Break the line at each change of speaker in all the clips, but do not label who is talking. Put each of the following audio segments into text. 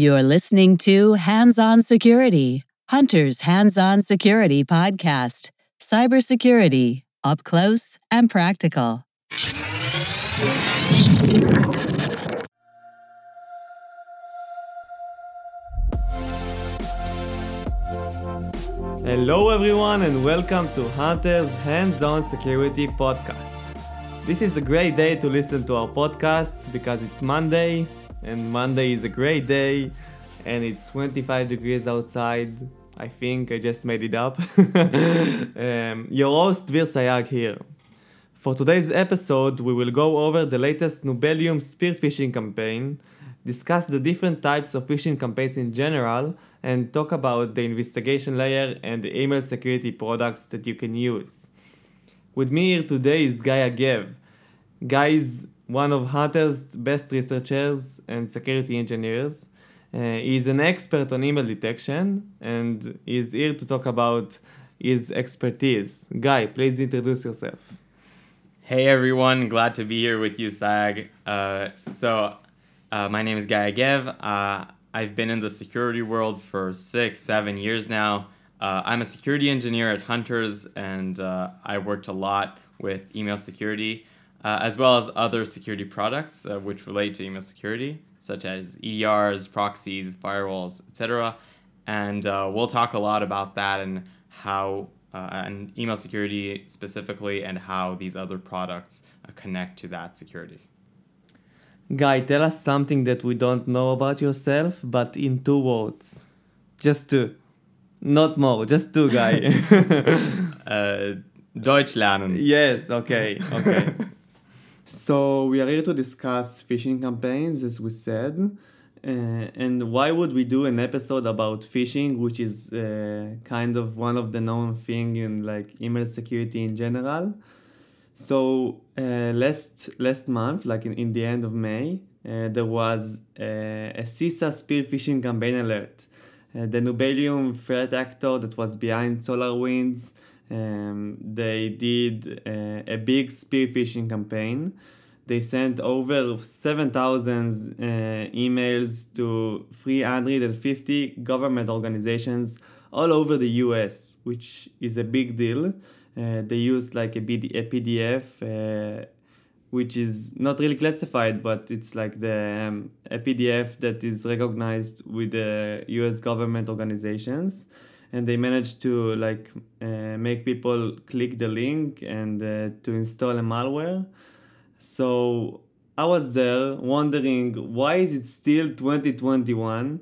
You're listening to Hands On Security, Hunter's Hands On Security podcast. Cybersecurity, up close and practical.
Hello, everyone, and welcome to Hunter's Hands On Security podcast. This is a great day to listen to our podcast because it's Monday, and Monday is a great day, and it's 25 degrees outside. I think I just made it up. um, your host, Dvir Sayag here. For today's episode, we will go over the latest Nobelium spear phishing campaign, discuss the different types of phishing campaigns in general, and talk about the investigation layer and the email security products that you can use. With me here today is Guy Yagev. Guy is one of Hunter's best researchers and security engineers. Uh, he's an expert on email detection and is here to talk about his expertise. Guy, please introduce yourself.
Hey everyone, glad to be here with you, Sag. Uh, so, uh, my name is Guy Yagev. Uh, I've been in the security world for six, seven years now. Uh, I'm a security engineer at Hunters, and uh, I worked a lot with email security, uh, as well as other security products uh, which relate to email security, such as EDRs, proxies, firewalls, etc. And uh, we'll talk a lot about that and how, uh, and email security specifically, and how these other products connect to that security.
Guy, tell us something that we don't know about yourself, but in two words. Just two. Not more, just two, Guy.
uh, Deutsch lernen.
Yes, okay, okay. so, we are here to discuss phishing campaigns, as we said. Uh, and why would we do an episode about phishing, which is uh, kind of one of the known thing in like email security in general? So uh, last last month, like in, in the end of May, there was a CISA spear phishing campaign alert. The Nobelium threat actor that was behind SolarWinds, um, they did uh, a big spear phishing campaign. They sent over 7,000 uh, emails to 350 government organizations all over the US, which is a big deal. Uh, they used like a, BD, a PDF, uh, which is not really classified, but it's like the um, a PDF that is recognized with the U.S. government organizations, and they managed to like uh, make people click the link and uh, to install a malware. So I was there wondering why is it still 2021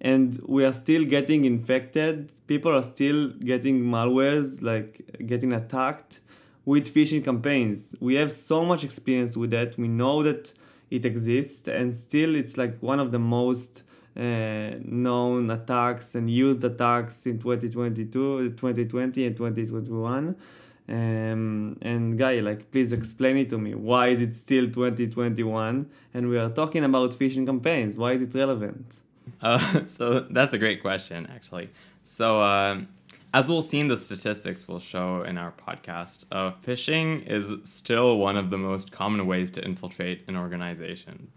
and we are still getting infected? People are still getting malwares like getting attacked with phishing campaigns. We have so much experience with that. We know that it exists and still it's like one of the most uh, known attacks and used attacks in 2022 2020 and 2021 um, and Guy like please explain it to me. Why is it still 2021 and we are talking about phishing campaigns. Why is it relevant?
Uh, so that's a great question, actually. So, um, as we'll see in the statistics we'll show in our podcast, uh, phishing is still one of the most common ways to infiltrate an organization.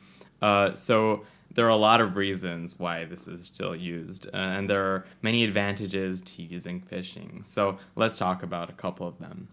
Uh, so, there are a lot of reasons why this is still used, uh, and there are many advantages to using phishing. So, let's talk about a couple of them.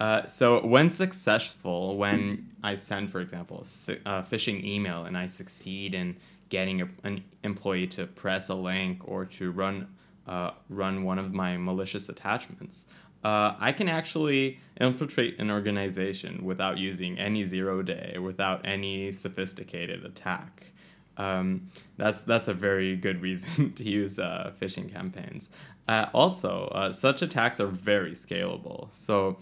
Uh, so when successful, when I send, for example, a phishing email and I succeed in getting a, an employee to press a link or to run uh, run one of my malicious attachments, uh, I can actually infiltrate an organization without using any zero day, without any sophisticated attack. Um, that's that's a very good reason to use uh, phishing campaigns. Uh, also, uh, such attacks are very scalable. So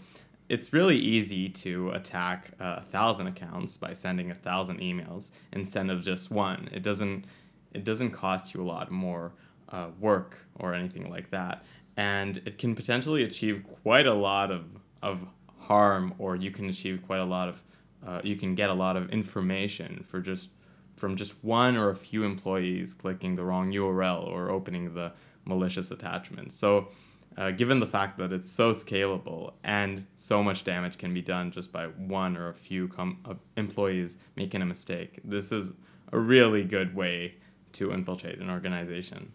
it's really easy to attack a thousand accounts by sending a thousand emails instead of just one. It doesn't it doesn't cost you a lot more uh, work or anything like that, and it can potentially achieve quite a lot of of harm, or you can achieve quite a lot of uh, you can get a lot of information for just from just one or a few employees clicking the wrong URL or opening the malicious attachment. So uh, given the fact that it's so scalable and so much damage can be done just by one or a few com- uh, employees making a mistake. This is a really good way
to infiltrate an organization.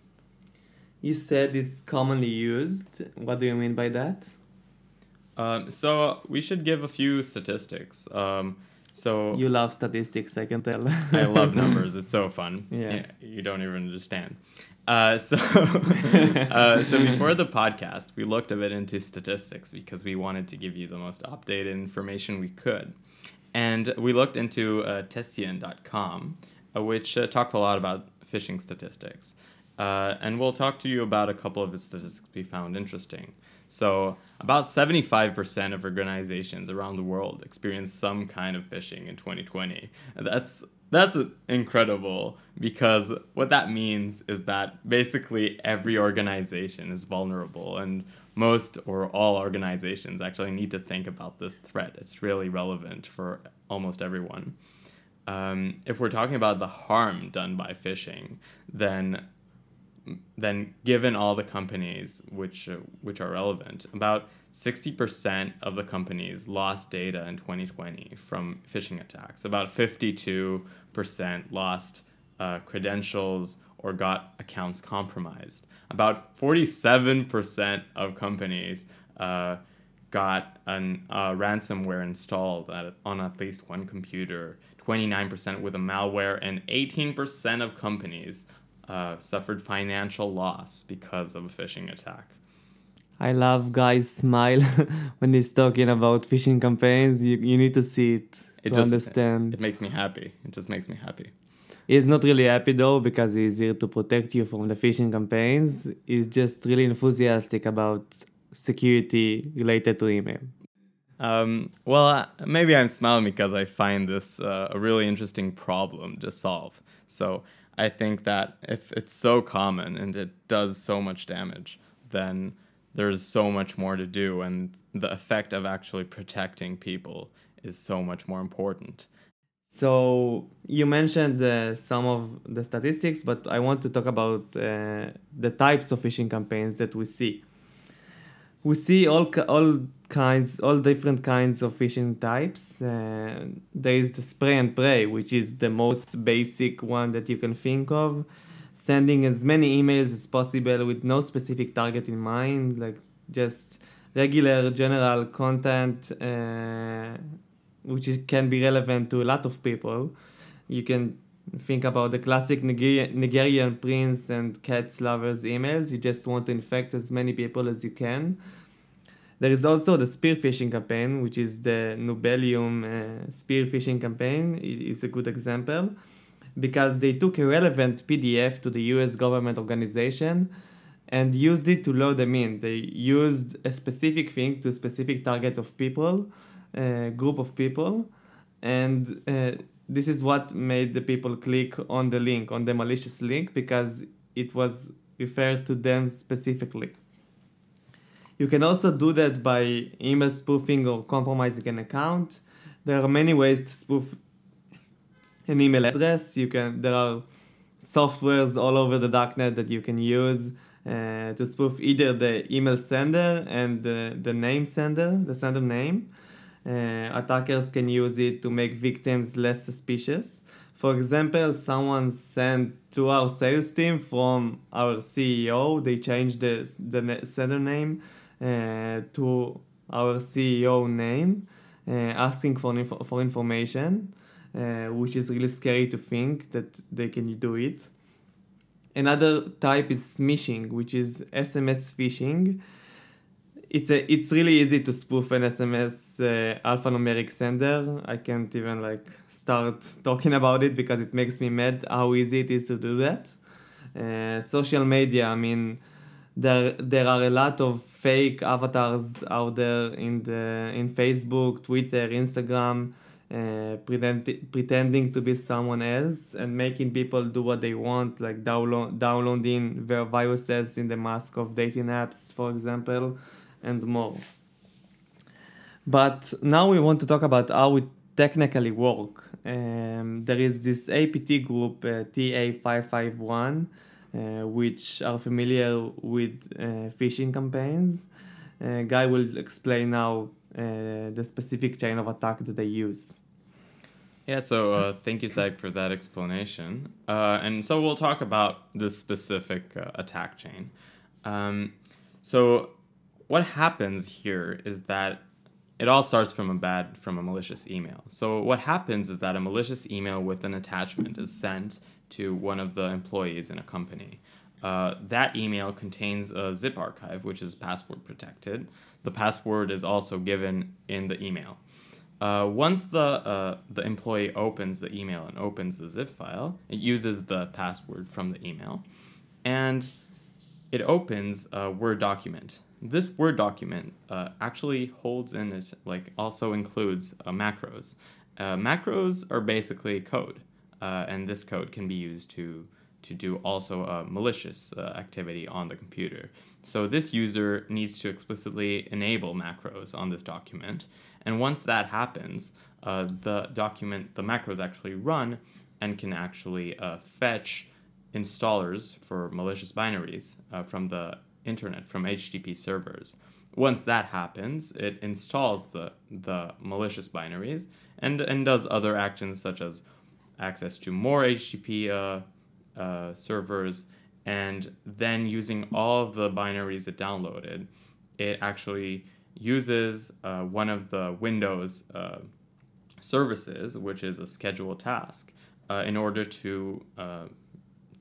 You said it's commonly used. What do you mean by that?
Um, so we should give a few statistics. Um, so
you love statistics, I can tell.
I love numbers. It's so fun.
Yeah.
You don't even understand. Uh, so, uh, so before the podcast, we looked a bit into statistics because we wanted to give you the most updated information we could. And we looked into uh, Tessian.com, uh, which uh, talked a lot about phishing statistics. Uh, and we'll talk to you about a couple of the statistics we found interesting. So, about 75% of organizations around the world experienced some kind of phishing in 2020. That's that's incredible because what that means is that basically every organization is vulnerable and most or all organizations actually need to think about this threat. It's really relevant for almost everyone. Um, if we're talking about the harm done by phishing, then then given all the companies which uh, which are relevant, about 60% of the companies lost data in 2020 from phishing attacks. About 52% lost uh, credentials or got accounts compromised. About 47% of companies uh, got an uh, ransomware installed at, on at least one computer. 29% with a malware, and 18% of companies uh, suffered financial loss because of a phishing attack.
I love Guy's smile when he's talking about phishing campaigns. You, you need to see it, it to just, understand.
It makes me happy. It just makes me happy.
He's not really happy though because he's here to protect you from the phishing campaigns. He's just really enthusiastic about security related to email.
Um, well, uh, maybe I'm smiling because I find this uh, a really interesting problem to solve. So I think that if it's so common and it does so much damage, then there's so much more to do, and the effect of actually protecting people is so much more important. So you mentioned uh, some of the statistics, but I want to talk about uh, the types of phishing campaigns that we see. We see all all kinds, all different kinds of phishing types. Uh, there is the spray and pray, which is the most basic one that you can think of sending as many emails as possible with no specific target in mind, like just regular general content, uh, which is, can be relevant to a lot of people. You can think about the classic Nigerian, Nigerian prince and cats lovers emails. You just want to infect as many people as you can. There is also the spear phishing campaign, which is the Nobelium uh, spear phishing campaign. It is a good example because they took a relevant PDF to the US government organization and used it to load them in. They used a specific thing to a specific target of people, a group of people, and uh, this is what made the people click on the link, on the malicious link, because it was referred to them specifically. You can also do that by email spoofing or compromising an account. There are many ways to spoof an email address. You can there are softwares all over the darknet that you can use uh, to spoof either the email sender and the, the name sender, the sender name. Uh, attackers can use it to make victims less suspicious. For example, someone sent to our sales team from our CEO, they changed the, the sender name to our CEO name, uh, asking for, for information uh, which is really scary to think that they can do it. Another type is smishing, which is SMS phishing. It's a, it's really easy to spoof an SMS uh, alphanumeric sender. I can't even like start talking about it because it makes me mad how easy it is to do that. Uh, social media, I mean, there there are a lot of fake avatars out there in the in Facebook, Twitter, Instagram uh, pretend, pretending to be someone else and making people do what they want, like download, downloading their viruses in the mask of dating apps, for example, and more. But now we want to talk about how it technically work. Um, there is this APT group, uh, TA551, uh, which are familiar with uh, phishing campaigns. Uh, Guy will explain now uh, the specific chain of attack that they use.
Yeah, so uh, thank you, Zach, for that explanation. Uh, and so we'll talk about this specific uh, attack chain. Um, so what happens here is that it all starts from a bad, from a malicious email. So what happens is that a malicious email with an attachment is sent to one of the employees in a company. Uh, that email contains a zip archive, which is password protected. The password is also given in the email. Uh, once the uh, the employee opens the email and opens the zip file, it uses the password from the email, and it opens a Word document. This Word document uh, actually holds in it like also includes uh, macros. Uh, macros are basically code, uh, and this code can be used to to do also a malicious activity on the computer. So this user needs to explicitly enable macros on this document and once that happens, uh, the document, the macros actually run and can actually uh, fetch installers for malicious binaries uh, from the internet, from HTTP servers. Once that happens, it installs the, the malicious binaries and, and does other actions such as access to more HTTP uh, uh, servers, and then using all of the binaries it downloaded, it actually uses uh, one of the Windows uh, services, which is a scheduled task, in order to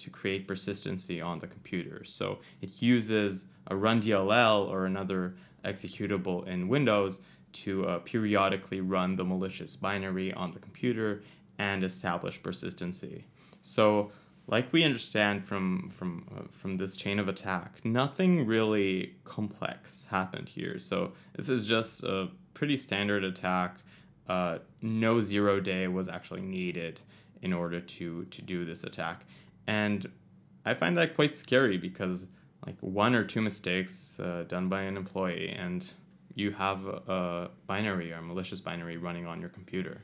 to create persistency on the computer. So it uses a run DLL or another executable in Windows to uh, periodically run the malicious binary on the computer and establish persistency. So like we understand from from uh, from this chain of attack, nothing really complex happened here. So this is just a pretty standard attack. Uh, no zero day was actually needed in order to to do this attack, and I find that quite scary because like one or two mistakes uh, done by an employee and you have a, a binary or malicious binary running on your computer.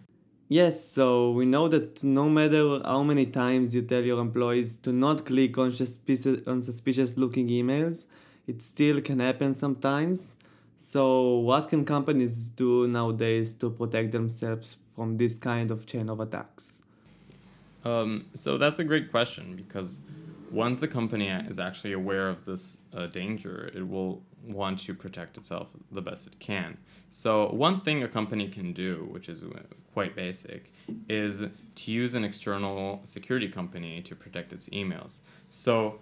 Yes, so we know that no matter how many times you tell your employees to not click on suspicious, looking emails, it still can happen sometimes. So, what can companies do nowadays to protect themselves from this kind of chain of attacks?
Um, so, that's a great question because once a company is actually aware of this uh, danger, it will want to protect itself the best it can. So, one thing a company can do, which is quite basic, is to use an external security company to protect its emails. So,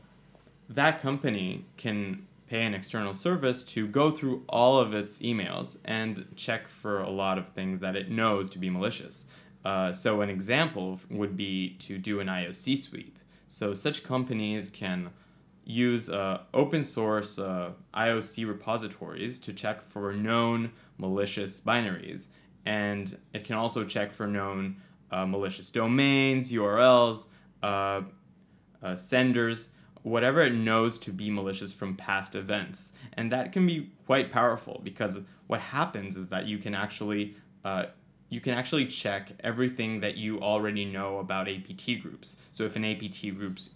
that company can pay an external service to go through all of its emails and check for a lot of things that it knows to be malicious. Uh, so, an example would be to do an IOC sweep. So, such companies can use uh, open source uh, IOC repositories to check for known malicious binaries. And it can also check for known uh, malicious domains, URLs, uh, uh, senders, whatever it knows to be malicious from past events. And that can be quite powerful because what happens is that you can actually uh, you can actually check everything that you already know about APT groups. So if an APT groups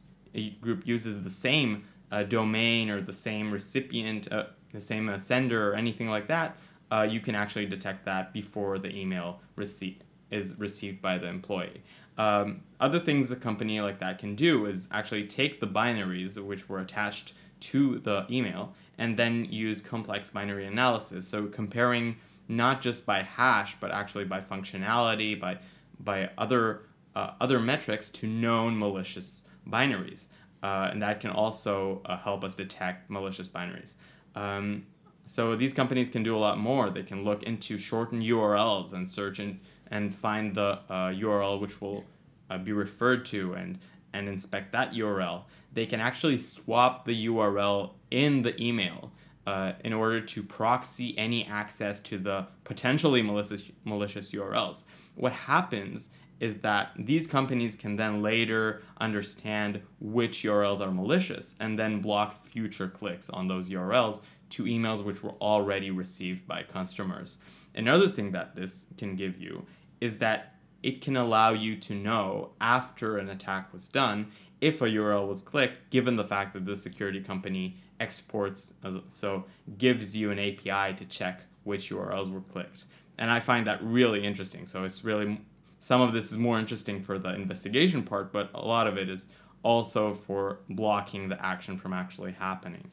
group uses the same uh, domain or the same recipient, uh, the same uh, sender or anything like that, uh, you can actually detect that before the email receipt is received by the employee. Um, other things a company like that can do is actually take the binaries which were attached to the email and then use complex binary analysis. So comparing not just by hash but actually by functionality, by by other uh, other metrics to known malicious binaries uh, and that can also uh, help us detect malicious binaries. Um, so these companies can do a lot more. They can look into shortened URLs and search and, and find the uh, URL which will uh, be referred to and, and inspect that URL. They can actually swap the URL in the email uh, in order to proxy any access to the potentially malicious, malicious URLs. What happens is that these companies can then later understand which URLs are malicious and then block future clicks on those URLs to emails which were already received by customers. Another thing that this can give you is that it can allow you to know after an attack was done if a URL was clicked, given the fact that the security company exports, so gives you an API to check which URLs were clicked. And I find that really interesting. So it's really some of this is more interesting for the investigation part, but a lot of it is also for blocking the action from actually happening.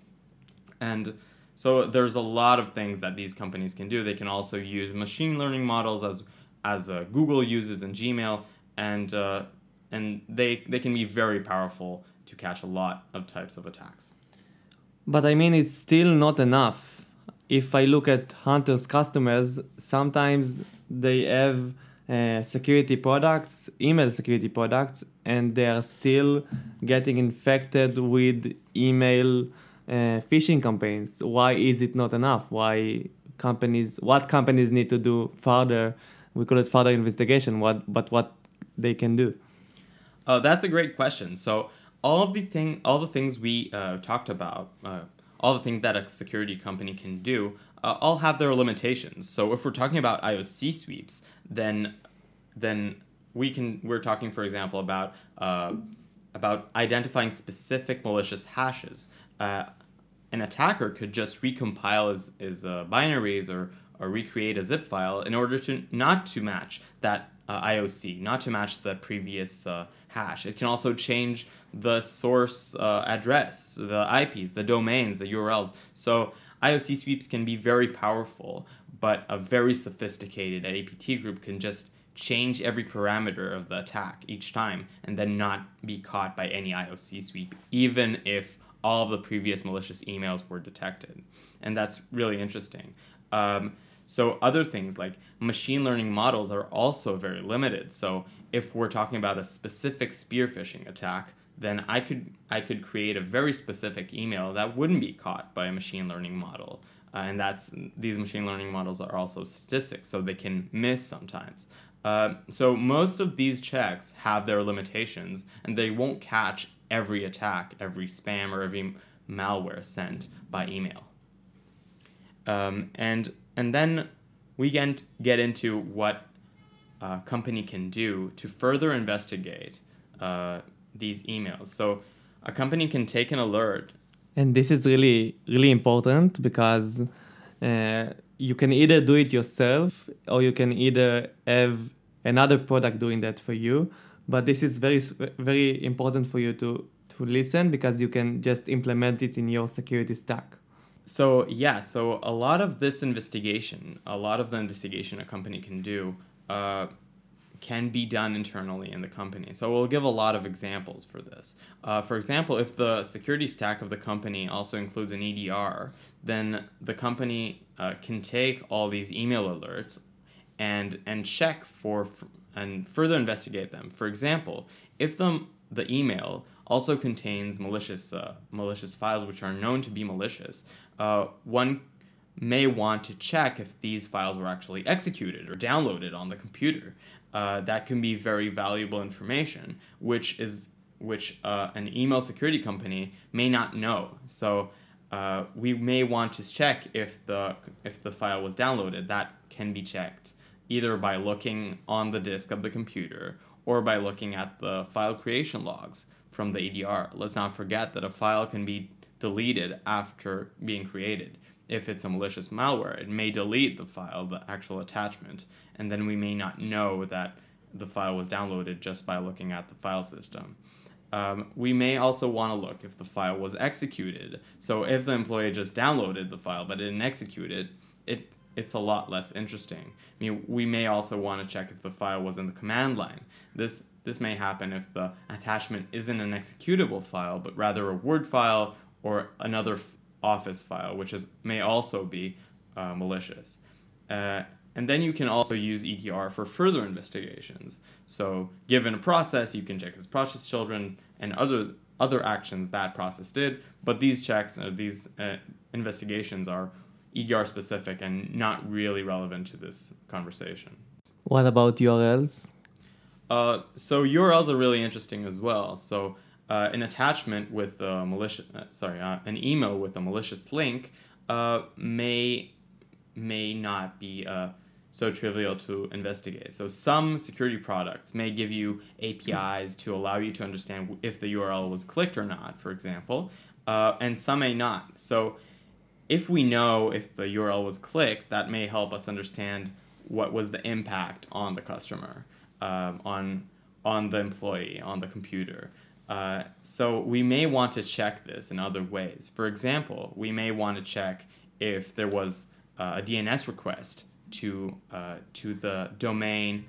And so there's a lot of things that these companies can do. They can also use machine learning models as as uh, Google uses in Gmail, and uh, and they they can be very powerful to catch a lot of types of attacks.
But I mean, it's still not enough. If I look at Hunter's customers, sometimes they have uh, security products, email security products, and they are still getting infected with email uh, phishing campaigns. Why is it not enough? Why companies? What companies need to do further? We call it further investigation. What, but what they can do?
Oh, that's a great question. So all of the thing, all the things we uh, talked about, uh, all the things that a security company can do, uh, all have their limitations. So if we're talking about IOC sweeps, then then we can we're talking, for example, about uh, about identifying specific malicious hashes. Uh, an attacker could just recompile his, his uh, binaries or, or recreate a zip file in order to not to match that IOC, not to match the previous hash. It can also change the source uh, address, the IPs, the domains, the URLs. So IOC sweeps can be very powerful, but a very sophisticated APT group can just change every parameter of the attack each time and then not be caught by any IOC sweep, even if all of the previous malicious emails were detected. And that's really interesting. Um, so other things like machine learning models are also very limited. So if we're talking about a specific spear phishing attack, then I could I could create a very specific email that wouldn't be caught by a machine learning model. Uh, and that's these machine learning models are also statistics, so they can miss sometimes. Uh, so most of these checks have their limitations, and they won't catch every attack, every spam, or every malware sent by email. Um, and and then we can get into what a company can do to further investigate uh, these emails. So a company can take an alert.
And this is really, really important because uh, you can either do it yourself or you can either have another product doing that for you. But this is very, very important for you to, to listen because you can just implement it in your security stack.
So, yeah, so a lot of this investigation, a lot of the investigation a company can do, uh, can be done internally in the company. So we'll give a lot of examples for this. Uh, for example, if the security stack of the company also includes an EDR, then the company uh, can take all these email alerts and and check for and further investigate them. For example, if the the email also contains malicious uh, malicious files which are known to be malicious, uh, one may want to check if these files were actually executed or downloaded on the computer uh, that can be very valuable information, which is which uh, an email security company may not know. So uh, we may want to check if the if the file was downloaded. That can be checked either by looking on the disk of the computer or by looking at the file creation logs from the EDR. Let's not forget that a file can be deleted after being created. If it's a malicious malware, it may delete the file, the actual attachment, and then we may not know that the file was downloaded just by looking at the file system. Um, we may also want to look if the file was executed. So if the employee just downloaded the file but didn't execute it, it it's a lot less interesting. I mean, we may also want to check if the file was in the command line. This this may happen if the attachment isn't an executable file, but rather a Word file or another Office file, which is may also be uh, malicious. Uh, and then you can also use EDR for further investigations. So, given a process, you can check its process children and other other actions that process did. But these checks, uh, these uh, investigations, are EDR specific and not really relevant to this conversation.
What about URLs?
Uh, so URLs are really interesting as well. So uh, an attachment with a malicious, uh, sorry, uh, an email with a malicious link uh, may may not be uh, so trivial to investigate. So some security products may give you APIs to allow you to understand if the URL was clicked or not, for example, and some may not. So if we know if the URL was clicked, that may help us understand what was the impact on the customer. um, on on the employee on the computer. Uh, so we may want to check this in other ways. For example, we may want to check if there was uh, a DNS request to uh, to the domain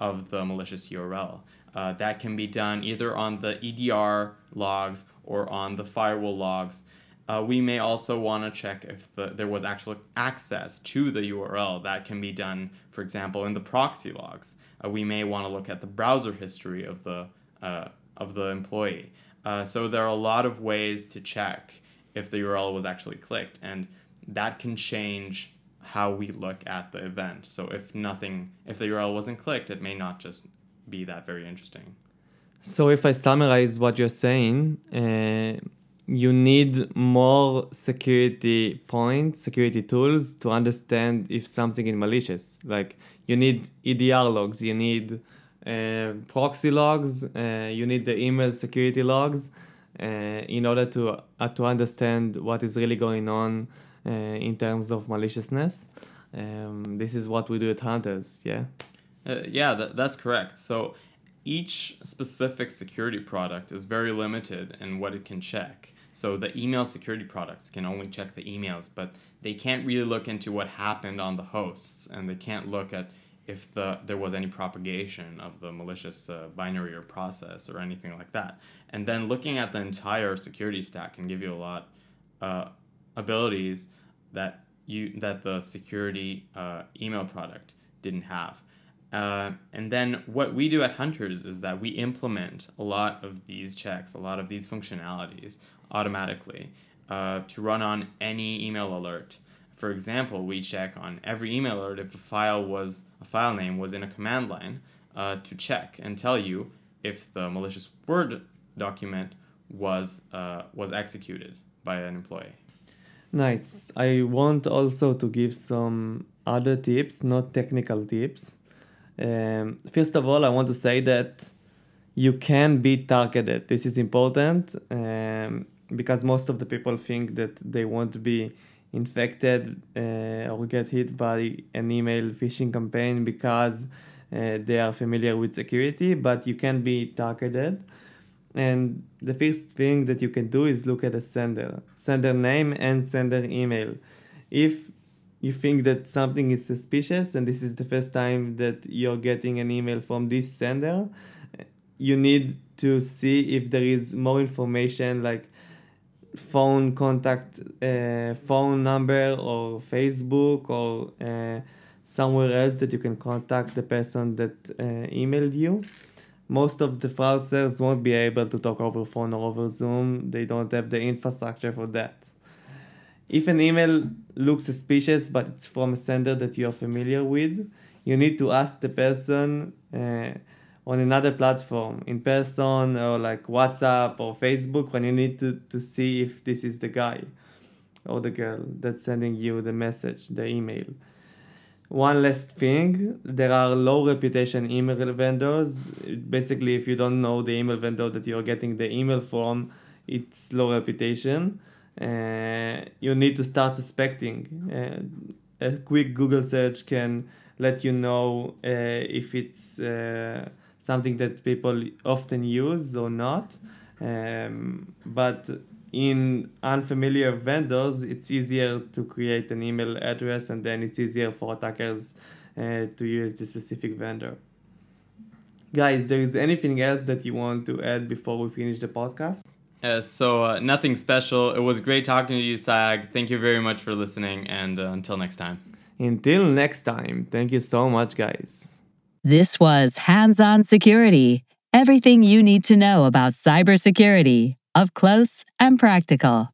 of the malicious URL. Uh, that can be done either on the EDR logs or on the firewall logs. Uh, we may also want to check if the, there was actual access to the URL. That can be done, for example, in the proxy logs. We may want to look at the browser history of the uh, of the employee. Uh, so there are a lot of ways to check if the URL was actually clicked, and that can change how we look at the event. So if nothing, if the URL wasn't clicked, it may not just be that very interesting.
So if I summarize what you're saying, uh, you need more security points, security tools to understand if something is malicious. Like you need EDR logs, you need proxy logs, uh, you need the email security logs uh, in order to uh, to understand what is really going on uh, in terms of maliciousness. Um, this is what we do at Hunters, yeah.
Uh, yeah, that, that's correct. So each specific security product is very limited in what it can check. So the email security products can only check the emails, but they can't really look into what happened on the hosts, and they can't look at if the there was any propagation of the malicious uh, binary or process or anything like that. And then looking at the entire security stack can give you a lot uh, abilities that you that the security uh, email product didn't have. Uh, and then what we do at Hunters is that we implement a lot of these checks, a lot of these functionalities automatically uh, to run on any email alert. For example, we check on every email alert if a file was a file name was in a command line uh, to check and tell you if the malicious Word document was uh, was executed by an employee.
Nice. I want also to give some other tips, not technical tips. Um, first of all, I want to say that you can be targeted. This is important. Um, because most of the people think that they won't be infected uh, or get hit by an email phishing campaign because uh, they are familiar with security, but you can be targeted. And the first thing that you can do is look at the sender, sender name and sender email. If you think that something is suspicious and this is the first time that you're getting an email from this sender, you need to see if there is more information like phone contact uh, phone number or facebook or uh, somewhere else that you can contact the person that uh, emailed you. Most of the fraudsters won't be able to talk over phone or over zoom. They don't have the infrastructure for that. If an email looks suspicious but it's from a sender that you're familiar with you need to ask the person uh, on another platform in person or like WhatsApp or Facebook when you need to, to see if this is the guy or the girl that's sending you the message, the email. One last thing, there are low reputation email vendors. Basically, if you don't know the email vendor that you're getting the email from, it's low reputation. Uh, you need to start suspecting. Uh, a quick Google search can let you know uh, if it's uh, something that people often use or not. Um, but in unfamiliar vendors, it's easier to create an email address and then it's easier for attackers uh, to use the specific vendor. Guys, there is anything else that you want to add before we finish the podcast?
Uh, so, uh, nothing special. It was great talking to you, Sag. Thank you very much for listening, and uh, until next time.
Until next time, thank you so much, guys.
This was Hands On Security everything you need to know about cybersecurity, up close and practical.